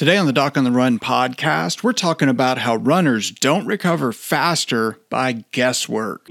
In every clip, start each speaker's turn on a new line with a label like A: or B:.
A: Today on the Doc on the Run podcast, we're talking about how runners don't recover faster by guesswork.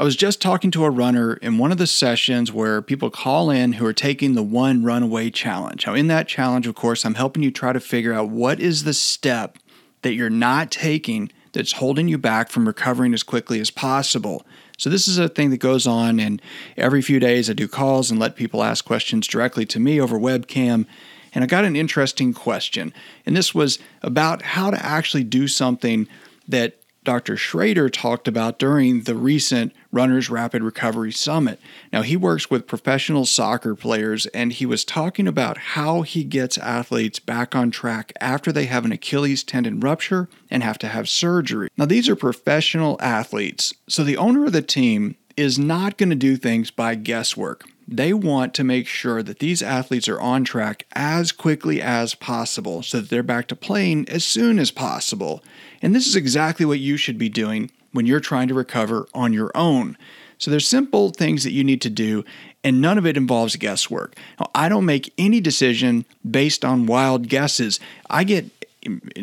A: I was just talking to a runner in one of the sessions where people call in who are taking the one runaway challenge. Now, in that challenge, of course, I'm helping you try to figure out what is the step that you're not taking that's holding you back from recovering as quickly as possible. So, this is a thing that goes on, and every few days I do calls and let people ask questions directly to me over webcam and I got an interesting question. And this was about how to actually do something that Dr. Schrader talked about during the recent Runners Rapid Recovery Summit. Now, he works with professional soccer players, and he was talking about how he gets athletes back on track after they have an Achilles tendon rupture and have to have surgery. Now, these are professional athletes, so the owner of the team is not going to do things by guesswork. They want to make sure that these athletes are on track as quickly as possible so that they're back to playing as soon as possible. And this is exactly what you should be doing when you're trying to recover on your own. So there's simple things that you need to do and none of it involves guesswork. Now, I don't make any decision based on wild guesses. I get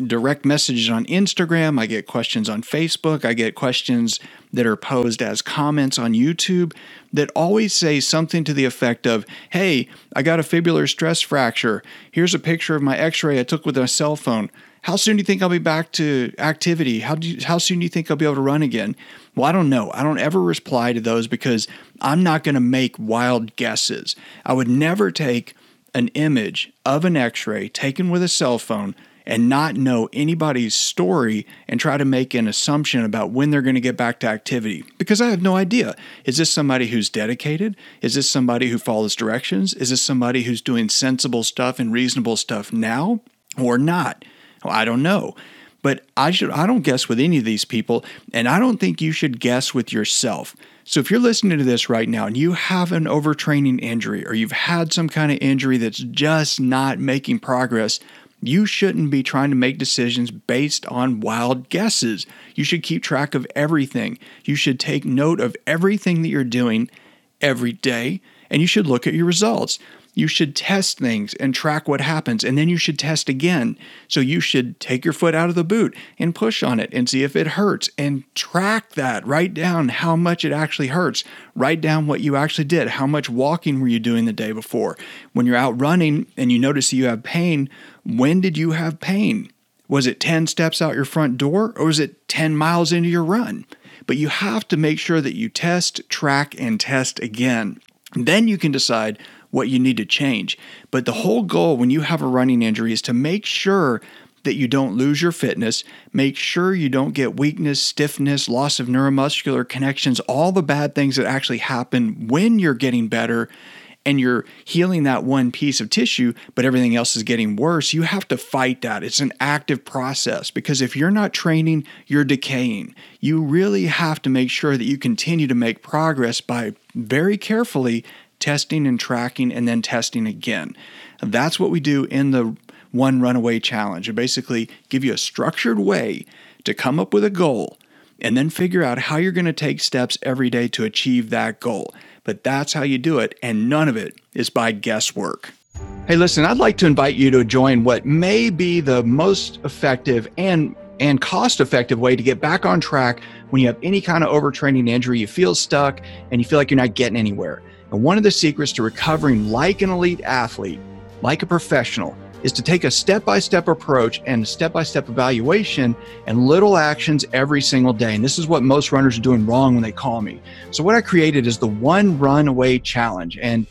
A: direct messages on Instagram. I get questions on Facebook. I get questions that are posed as comments on YouTube that always say something to the effect of, Hey, I got a fibular stress fracture. Here's a picture of my x ray I took with a cell phone. How soon do you think I'll be back to activity? How, do you, how soon do you think I'll be able to run again? Well, I don't know. I don't ever reply to those because I'm not going to make wild guesses. I would never take an image of an x ray taken with a cell phone and not know anybody's story and try to make an assumption about when they're going to get back to activity because I have no idea. Is this somebody who's dedicated? Is this somebody who follows directions? Is this somebody who's doing sensible stuff and reasonable stuff now or not? Well, I don't know. But I should I don't guess with any of these people and I don't think you should guess with yourself. So if you're listening to this right now and you have an overtraining injury or you've had some kind of injury that's just not making progress, you shouldn't be trying to make decisions based on wild guesses. You should keep track of everything. You should take note of everything that you're doing every day, and you should look at your results you should test things and track what happens, and then you should test again. So you should take your foot out of the boot and push on it and see if it hurts and track that. Write down how much it actually hurts. Write down what you actually did. How much walking were you doing the day before? When you're out running and you notice you have pain, when did you have pain? Was it 10 steps out your front door or was it 10 miles into your run? But you have to make sure that you test, track, and test again. Then you can decide what you need to change. But the whole goal when you have a running injury is to make sure that you don't lose your fitness, make sure you don't get weakness, stiffness, loss of neuromuscular connections, all the bad things that actually happen when you're getting better and you're healing that one piece of tissue, but everything else is getting worse, you have to fight that. It's an active process because if you're not training, you're decaying. You really have to make sure that you continue to make progress by very carefully testing and tracking, and then testing again. That's what we do in the One Runaway Challenge. I basically give you a structured way to come up with a goal and then figure out how you're going to take steps every day to achieve that goal. But that's how you do it, and none of it is by guesswork. Hey, listen, I'd like to invite you to join what may be the most effective and and cost effective way to get back on track when you have any kind of overtraining injury, you feel stuck, and you feel like you're not getting anywhere. And one of the secrets to recovering like an elite athlete, like a professional, is to take a step by step approach and step by step evaluation and little actions every single day. And this is what most runners are doing wrong when they call me. So, what I created is the one run away challenge. And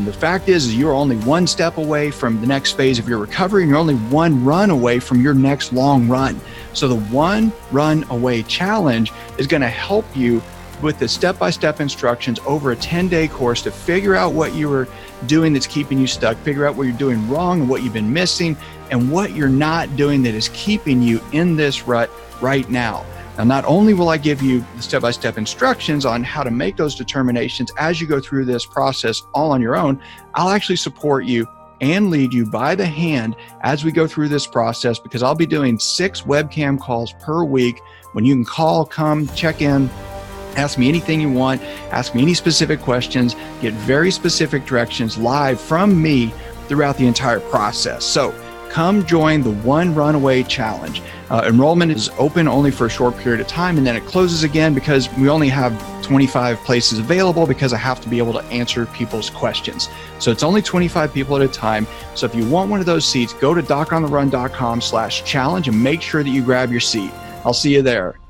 A: the fact is, is you're only one step away from the next phase of your recovery, and you're only one run away from your next long run. So, the one run away challenge is going to help you with the step by step instructions over a 10 day course to figure out what you were doing that's keeping you stuck, figure out what you're doing wrong and what you've been missing, and what you're not doing that is keeping you in this rut right now. Now, not only will I give you the step by step instructions on how to make those determinations as you go through this process all on your own, I'll actually support you and lead you by the hand as we go through this process because I'll be doing six webcam calls per week when you can call, come, check in, ask me anything you want, ask me any specific questions, get very specific directions live from me throughout the entire process. So, come join the One Runaway Challenge. Uh, enrollment is open only for a short period of time and then it closes again because we only have 25 places available because I have to be able to answer people's questions. So it's only 25 people at a time. So if you want one of those seats, go to docontherun.com slash challenge and make sure that you grab your seat. I'll see you there.